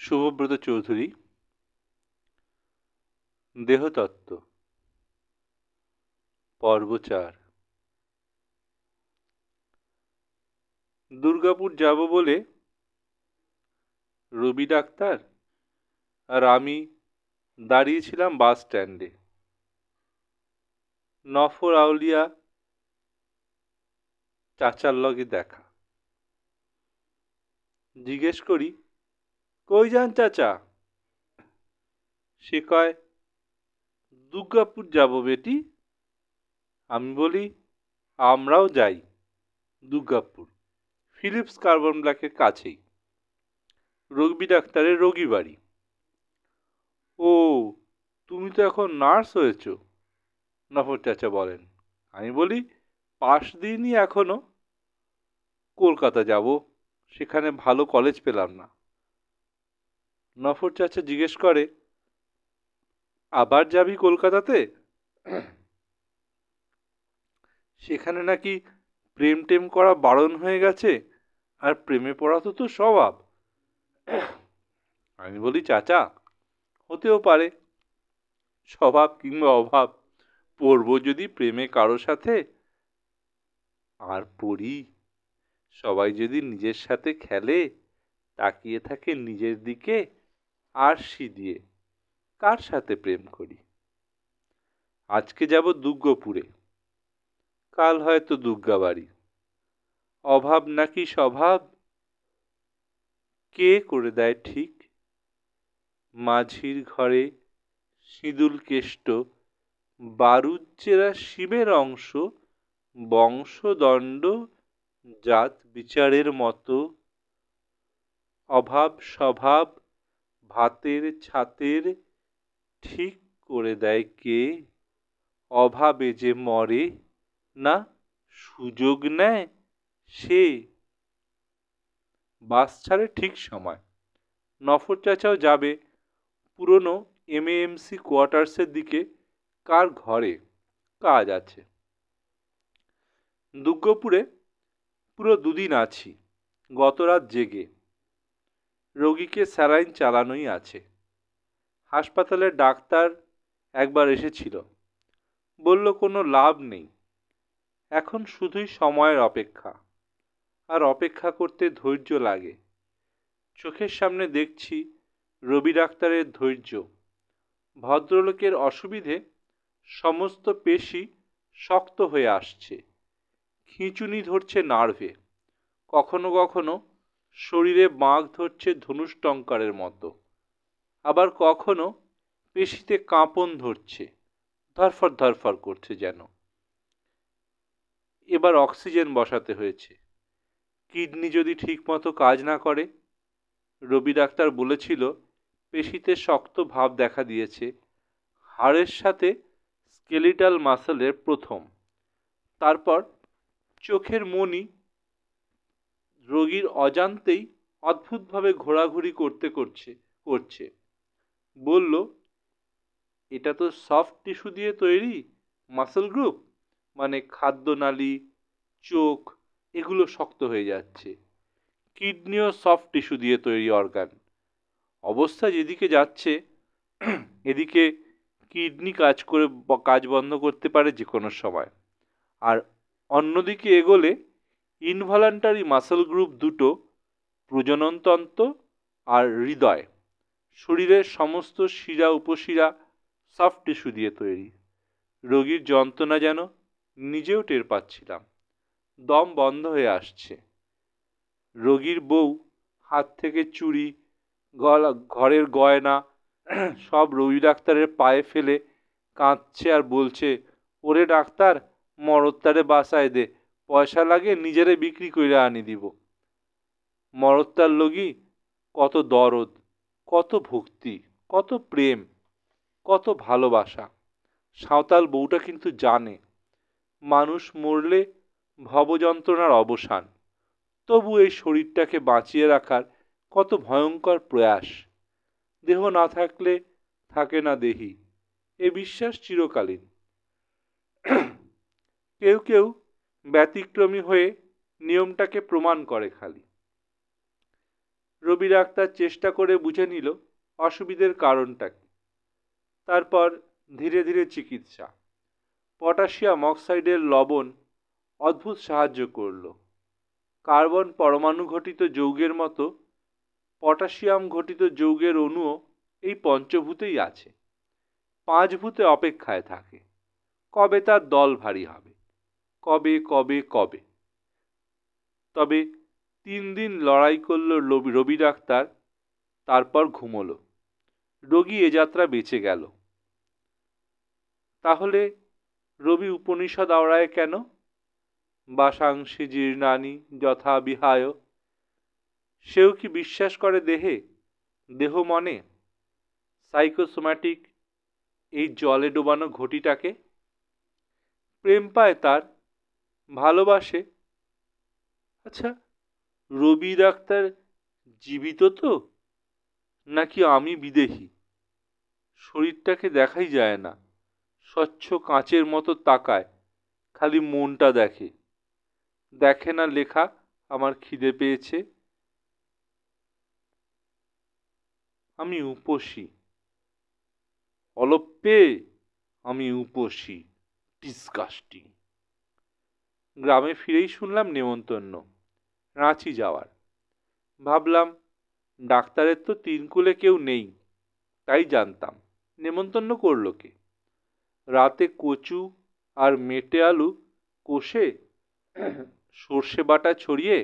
শুভব্রত চৌধুরী, দেহতত্ত্ব, পর্ব চার। দুর্গাপুর যাব বলে রবি ডাক্তার আর আমি দাঁড়িয়েছিলাম বাস স্ট্যান্ডে। নফর আউলিয়া চাচার লগে দেখা। জিজ্ঞেস করি কই যান চাচা? সে কয়, দুর্গাপুর যাব বেটি। আমি বলি, আমরাও যাই দুর্গাপুর, ফিলিপস কার্বন ব্ল্যাকের কাছেই। রোগবি ডাক্তারের রোগী বাড়ি। ও, তুমি তো এখন নার্স হয়েছ, নফর চাচা বলেন। আমি বলি পাশ দিইনি এখনও। কলকাতা যাব, সেখানে ভালো কলেজ পেলাম না। নফর চাচা জিজ্ঞেস করে, আবার যাবি কলকাতাতে? সেখানে নাকি প্রেম টেম করা বারণ হয়ে গেছে, আর প্রেমে পড়া তো তো স্বভাব। আমি বলি, চাচা, হতেও পারে, স্বভাব কিংবা অভাব, পড়ব যদি প্রেমে কারও সাথে, আর পড়ি। সবাই যদি নিজের সাথে খেলে, তাকিয়ে থাকে নিজের দিকে আরশি দিয়ে। কার সাথে প্রেম করি? আজকে যাব দুর্গপুরে। কাল হয়তো দুর্গা বাড়ি অভাব নাকি স্বভাব? কে করে দেয় ঠিক? মাঝির ঘরে সিঁদুল কেষ্ট বারুজ্জেরা শিবের অংশ, বংশদণ্ড, জাত বিচারের মতো। অভাব স্বভাব ভাতের ছাতের ঠিক করে দেয় কে? অভাবে যে মরে, না সুযোগ নেয় সে? বাস ছাড়ে ঠিক সময়। নফর চাচাও যাবে পুরনো এমএএমসি কোয়ার্টার্সের দিকে। কার ঘরে? কাজ আছে। দুর্গপুরে পুরো দুদিন আছি। গত রাত জেগে। রোগীকে স্যালাইন চালানোই আছে। হাসপাতালের ডাক্তার একবার এসেছিল। বলল, কোনো লাভ নেই। এখন শুধুই সময়ের অপেক্ষা। আর অপেক্ষা করতে ধৈর্য লাগে। চোখের সামনে দেখছি রবি ডাক্তারের ধৈর্য। ভদ্রলোকের অসুবিধে সমস্ত পেশি শক্ত হয়ে আসছে। খিঁচুনি ধরছে নার্ভে। কখনো কখনো শরীরে বাঁক ধরছে ধনুষ্টঙ্কারের মতো। আবার কখনো পেশিতে কাঁপন ধরছে, ধরফর ধরফর করছে যেন। এবার অক্সিজেন বসাতে হয়েছে। কিডনি যদি ঠিকমতো কাজ না করে, রবি ডাক্তার বলেছিল, পেশিতে শক্ত ভাব দেখা দিয়েছে, হাড়ের সাথে স্কেলিটাল মাসেলের প্রথম। তারপর চোখের মনি রোগীর অজান্তেই অদ্ভুতভাবে ঘোরাঘুরি করতে করছে করছে। বলল, এটা তো সফট টিস্যু দিয়ে তৈরি? মাসেল গ্রুপ মানে খাদ্যনালী, চোখ, এগুলো শক্ত হয়ে যাচ্ছে। কিডনিও সফট টিস্যু দিয়ে তৈরি অর্গান অবস্থা যেদিকে যাচ্ছে, এদিকে কিডনি কাজ করে, কাজ বন্ধ করতে পারে যে কোনো সময়। আর অন্যদিকে এগোলে ইনভলান্টারি মাসেল গ্রুপ দুটো, প্রজননতন্ত্র আর হৃদয়। শরীরের সমস্ত শিরা, উপশিরা সফট টিস্যু দিয়ে তৈরি। রোগীর যন্ত্রণা যেন নিজেও টের পাচ্ছিলাম। দম বন্ধ হয়ে আসছে। রোগীর বউ, হাত থেকে চুড়ি, গলা, ঘরের গয়না, সব রবি ডাক্তারের পায়ে ফেলে কাঁদছে আর বলছে, ওরে ডাক্তার মরত্তারে বাসায় দে। পয়সা লাগে, নিজেরে বিক্রি করে আনি দিব। মরত্তার লগি, কত দরদ, কত ভক্তি, কত প্রেম, কত ভালোবাসা। সাঁওতাল বউটা কিন্তু জানে, মানুষ মরলে ভবযন্ত্রণার অবসান। তবু এই শরীরটাকে বাঁচিয়ে রাখার কত ভয়ঙ্কর প্রয়াস। দেহ না থাকলে থাকে না দেহি, এ বিশ্বাস চিরকালীন। কেউ কেউ ব্যতিক্রমী হয়ে নিয়মটাকে প্রমাণ করে খালি। রবি ডাক্তার চেষ্টা করে বুঝে নিল অসুবিধের কারণটা কি। তারপর ধীরে ধীরে চিকিৎসা। পটাশিয়াম অক্সাইডের লবণ অদ্ভুত সাহায্য করল। কার্বন পরমাণু ঘটিত যৌগের মতো পটাশিয়াম ঘটিত যৌগের অণুও এই পঞ্চভূতেই আছে। পাঁচ ভূতে অপেক্ষায় থাকে। কবে তার দল ভারী হবে? কবে কবে কবে? তবে তিন দিন লড়াই করল রবি ডাক্তার, তারপর ঘুমলো। রোগী এ যাত্রা বেঁচে গেল। তাহলে রবি উপনিষদ আওড়ায় কেন? বাসাংশী জীর্ণানি যথা বিহায়। সেও কি বিশ্বাস করে দেহে? দেহ মনে? সাইকোসোম্যাটিক এই জলে ডোবানো ঘটিটাকে? প্রেম পায় তার ভালোবাসে। আচ্ছা রবি ডাক্তার জীবিত তো? নাকি আমি বিদেহী শরীরটাকে দেখাই যায় না। স্বচ্ছ কাঁচের মতো তাকায়, খালি মনটা দেখে। দেখে না লেখা আমার খিদে পেয়েছে। আমি উপসী। অলপ্পে, আমি উপসী। ডিসকাস্টিং। গ্রামে ফিরেই শুনলাম নেমন্তন্ন, রাঁচি যাওয়ার। ভাবলাম, ডাক্তারের তো তিনকুলে কেউ নেই, তাই জানতাম, নেমন্তন্ন করল কে? রাতে কচু আর মেটে আলু কষে সর্ষে বাটা ছড়িয়ে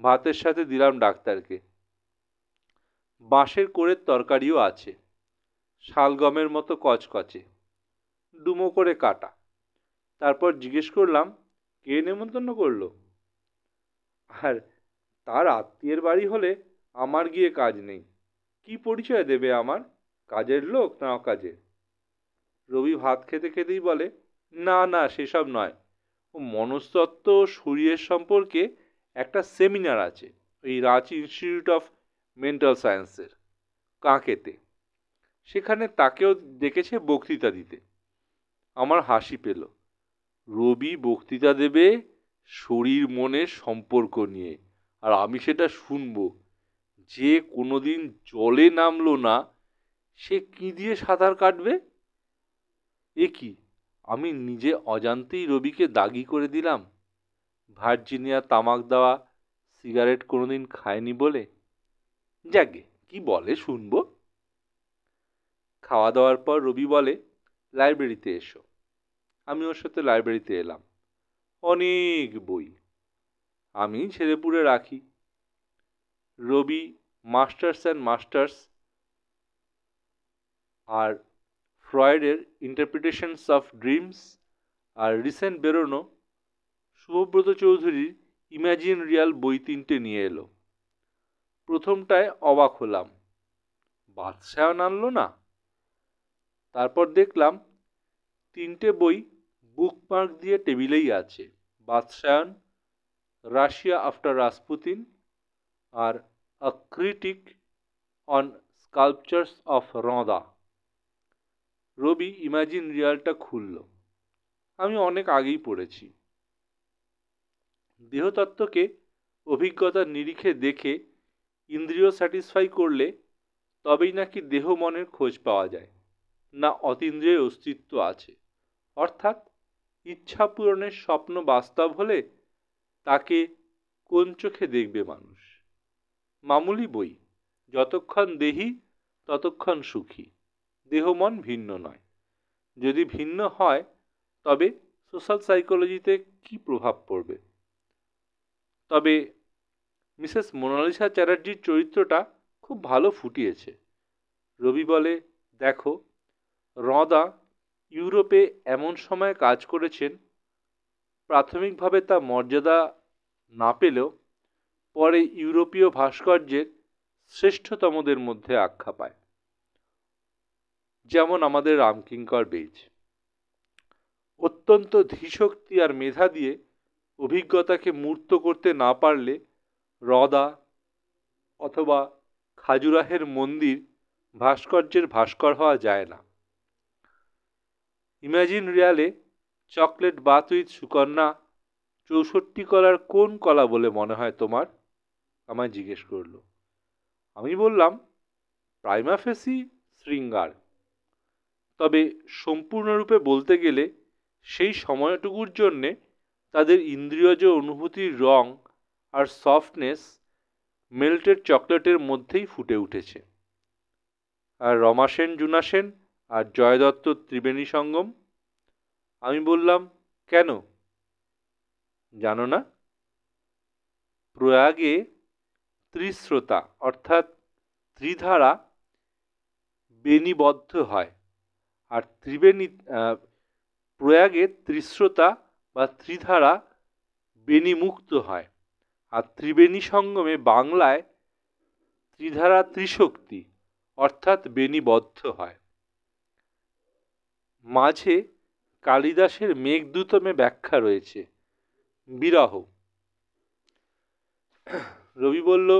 ভাতের সাথে দিলাম ডাক্তারকে। বাঁশের কোরের তরকারিও আছে, শালগমের মতো কচকচে, ডুমো করে কাটা। তারপর জিজ্ঞেস করলাম কে নেমন্তন্ন করল? আর তার আত্মীয়ের বাড়ি হলে আমার গিয়ে কাজ নেই। কি পরিচয় দেবে আমার? কাজের লোক না অকাজের রবি ভাত খেতে খেতেই বলে, না না, সেসব নয়। ও মনস্তত্ত্ব ও শরীরের সম্পর্কে একটা সেমিনার আছে, ওই রাঁচি ইনস্টিটিউট অফ মেন্টাল সায়েন্সের, কাঁকেতে। সেখানে তাকেও দেখেছে বক্তৃতা দিতে। আমার হাসি পেল। রবি বক্তৃতা দেবে শরীর মনের সম্পর্ক নিয়ে। আর আমি সেটা শুনব। যে কোনোদিন জলে নামলো না, সে কি দিয়ে সাঁতার কাটবে? এ কি, আমি নিজে অজান্তেই রবিকে দাগি করে দিলাম? ভার্জিনিয়া তামাক দেওয়া সিগারেট কোনোদিন খায়নি বলে? যাকে কি বলে শুনব? খাওয়া দাওয়ার পর রবি বলে, লাইব্রেরিতে এসো। আমি ওর সাথে লাইব্রেরিতে এলাম। অনেক বই। আমি ছেলেপুরে রাখি। রবি মাস্টার্স অ্যান্ড মাস্টার্স আর ফ্রয়েডের ইন্টারপ্রিটেশনস অফ ড্রিমস আর রিসেন্ট বেরোনো শুভব্রত চৌধুরীর ইম্যাজিন রিয়াল বই তিনটে নিয়ে এলো। প্রথমটায় অবাক হলাম। বাদশায়ন আনলো না? তারপর দেখলাম তিনটে বই বুকমার্ক দিয়ে টেবিলেই আছে। বাদশায়ন রাশিয়া আফটার রাসপুতিন আর আ on sculptures of Rodin Rabi, imagine রিয়ালটা খুলল। আমি অনেক আগেই পড়েছি। দেহতত্ত্বকে, অভিজ্ঞতার নিরিখে দেখে ইন্দ্রিয় স্যাটিসফাই করলে তবেই নাকি দেহ মনের খোঁজ পাওয়া যায়। না অতীন্দ্রিয় অস্তিত্ব আছে। অর্থাৎ ইচ্ছা পূরণের স্বপ্ন বাস্তব হলে তাকে কোন চোখে দেখবে মানুষ? মামুলি বই, যতক্ষণ দেহি ততক্ষণ সুখী। দেহ মন ভিন্ন নয়। যদি ভিন্ন হয়, তবে সোশ্যাল সাইকোলজিতে কি প্রভাব পড়বে? তবে মিসেস মোনালিসা চ্যাটার্জির চরিত্রটা খুব ভালো ফুটিয়েছে। রবি বলে, দেখো, রদা ইউরোপে এমন সময় কাজ করেছেন, প্রাথমিকভাবে তা মর্যাদা না পেলেও পরে ইউরোপীয় ভাস্কর্যের শ্রেষ্ঠতমদের মধ্যে আখ্যা পায়। যেমন আমাদের রামকিঙ্কর বেজ। অত্যন্ত ধীশক্তি আর মেধা দিয়ে অভিজ্ঞতাকে মূর্ত করতে না পারলে রদা অথবা খাজুরাহের মন্দির ভাস্কর্যের ভাস্কর হওয়া যায় না। ইমাজিন রিয়ালে চকলেট বাথ উইথ সুকন্যা, চৌষট্টি কলার কোন কলা বলে মনে হয় তোমার? আমায় জিজ্ঞেস করল। আমি বললাম প্রাইমাফেসি শৃঙ্গার। তবে সম্পূর্ণরূপে বলতে গেলে সেই সময়টুকুর জন্যে তাদের ইন্দ্রিয়জ অনুভূতির রং আর সফটনেস মেল্টেড চকলেটের মধ্যেই ফুটে উঠেছে। আর রমাসেন, জুনাসেন আর জয়দত্ত ত্রিবেণী সঙ্গম? আমি বললাম, কেন? জানো না? প্রয়াগে ত্রিশ্রোতা, অর্থাৎ ত্রিধারা বেণীবদ্ধ হয়। আর ত্রিবেণী প্রয়াগে ত্রিশ্রোতা বা ত্রিধারা বেনিমুক্ত হয়। আর ত্রিবেণী সঙ্গমে বাংলায় ত্রিধারা ত্রিশক্তি, অর্থাৎ বেণীবদ্ধ হয়। মাঝে কালিদাসের মেঘদূতমে ব্যাখ্যা রয়েছে। বিরহ। রবি বলল,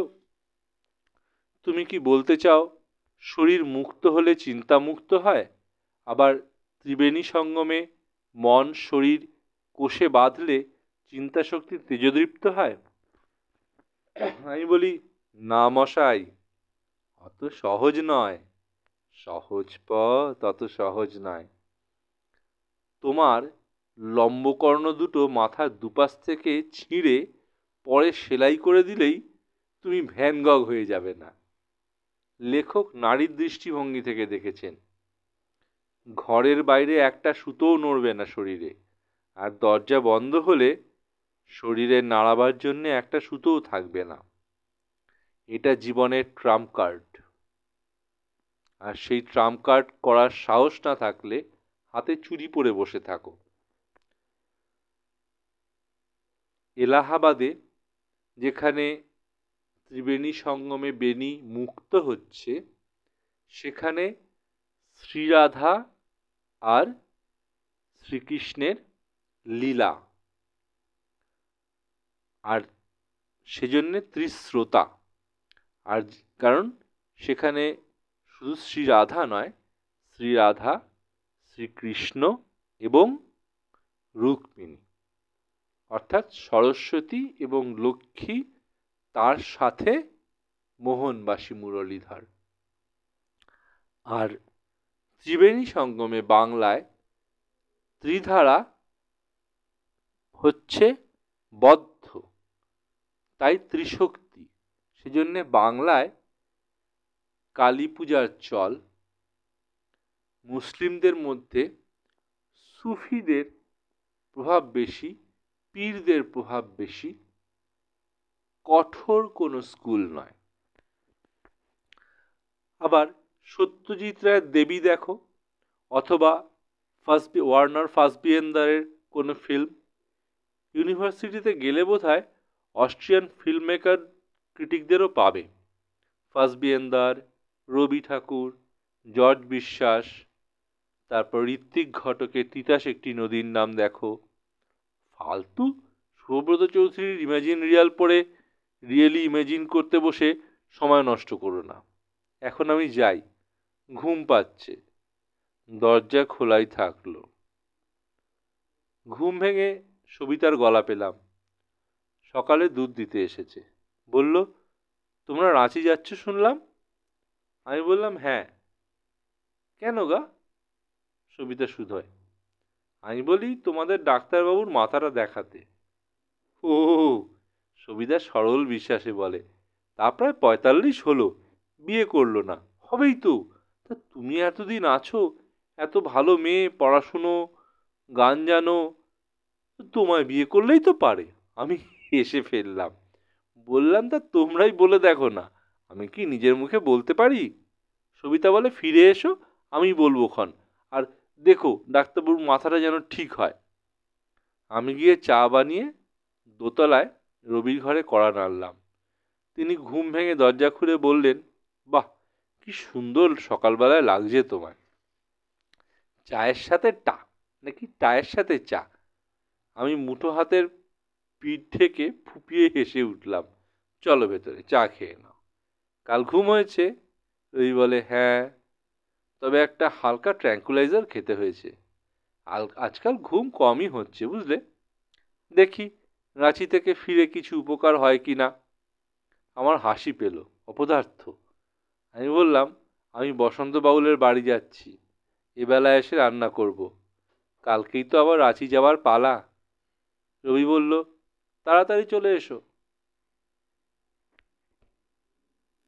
তুমি কি বলতে চাও, শরীর মুক্ত হলে চিন্তা মুক্ত হয়? আবার ত্রিবেণী সঙ্গমে মন, শরীর কোষে বাঁধলে চিন্তা তেজদৃপ্ত হয়? আমি বলি, না মশাই, অত সহজ নয়। সহজ পথ অত সহজ নয়। তোমার লম্বকর্ণ দুটো মাথার দুপাশ থেকে ছিঁড়ে পরে সেলাই করে দিলেই তুমি ভ্যানগগ হয়ে যাবে না। লেখক নারীর দৃষ্টিভঙ্গি থেকে দেখেছেন। ঘরের বাইরে একটা সুতোও নড়বে না শরীরে, আর দরজা বন্ধ হলে শরীরে নাড়াবার জন্য একটা সুতোও থাকবে না। এটা জীবনের ট্রাম্প কার্ড। আর সেই ট্রাম্প কার্ড করার সাহস না থাকলে হাতে চুরি পরে বসে থাকো। এলাহাবাদে, যেখানে ত্রিবেণী সঙ্গমে বেনি মুক্ত হচ্ছে, সেখানে শ্রীরাধা আর শ্রীকৃষ্ণের লীলা। আর সেজন্যে ত্রিশ্রোতা। আর কারণ, সেখানে শুধু শ্রীরাধা নয়, শ্রীরাধা শ্রীকৃষ্ণ এবং রুক্মিণী। অর্থাৎ সরস্বতী এবং লক্ষ্মী তার সাথে মোহনবাসী মুরলীধর। আর ত্রিবেণী সঙ্গমে বাংলায় ত্রিধারা হচ্ছে বদ্ধ, তাই ত্রিশক্তি। সেজন্যে বাংলায় কালী পূজার চল মুসলিমদের মধ্যে সুফিদের প্রভাব বেশি, পীরদের প্রভাব বেশি, কঠোর কোনো স্কুল নয়। আবার সত্যজিৎ রায়ের দেবী দেখো, অথবা ফার্স্ট ওয়ার্নার ফার্স্টবিয়েন্দারের কোনো ফিল্ম। ইউনিভার্সিটিতে গেলে বোধ হয় অস্ট্রিয়ান ফিল্ম মেকার ক্রিটিকদেরও পাবে। ফার্স্টবিয়েন্দার রবি ঠাকুর, জর্জ বিশ্বাস তারপর ঋত্বিক ঘটকের তিতাস একটি নদীর নাম দেখো। ফালতু? সুব্রত চৌধুরীর ইমাজিন রিয়াল পড়ে রিয়েলি ইমেজিন করতে বসে সময় নষ্ট করো না। এখন আমি যাই। ঘুম পাচ্ছে। দরজা খোলাই থাকল। ঘুম ভেঙে সবিতার গলা পেলাম। সকালে দুধ দিতে এসেছে। বলল, তোমরা রাঁচি যাচ্ছ শুনলাম? আমি বললাম হ্যাঁ। কেন গা? সবিতা সুধয় আমি বলি, তোমাদের ডাক্তারবাবুর মাথাটা দেখাতে। ও সবিতা সরল বিশ্বাসে বলে, তা প্রায় পঁয়তাল্লিশ হলো, বিয়ে করল না, হবেই তো। তা তুমি এতদিন আছো, এত ভালো মেয়ে, পড়াশুনো, গান জানো, তোমায় বিয়ে করলেই তো পারে। আমি এসে ফেললাম, বললাম তা তোমরাই বলে দেখো না, আমি কি নিজের মুখে বলতে পারি? সবিতা বলে, ফিরে এসো, আমি বলব ক্ষণ। দেখো, ডাক্তারবাবুর মাথাটা যেন ঠিক হয়। আমি গিয়ে চা বানিয়ে দোতলায় রবির ঘরে কড়া নাড়লাম। তিনি ঘুম ভেঙে দরজা খুলে বললেন, বাহ, কি সুন্দর সকালবেলায় লাগছে তোমায়। চায়ের সাথে টা, নাকি টায়ের সাথে চা? আমি মুঠো হাতের পিঠ থেকে ফুপিয়ে হেসে উঠলাম, চলো ভেতরে, চা খেয়ে নাও। কাল ঘুম হয়েছে, রবি বলে হ্যাঁ তবে একটা হালকা ট্র্যাঙ্কুলাইজার খেতে হয়েছে। আজকাল ঘুম কমই হচ্ছে, বুঝলে? দেখি, রাঁচি থেকে ফিরে কিছু উপকার হয় কি না আমার হাসি পেল, অপদার্থ। আমি বললাম, আমি বসন্ত বাউলের বাড়ি যাচ্ছি। এবেলায় এসে রান্না করব। কালকেই তো আবার রাঁচি যাওয়ার পালা। রবি বলল, তাড়াতাড়ি চলে এসো।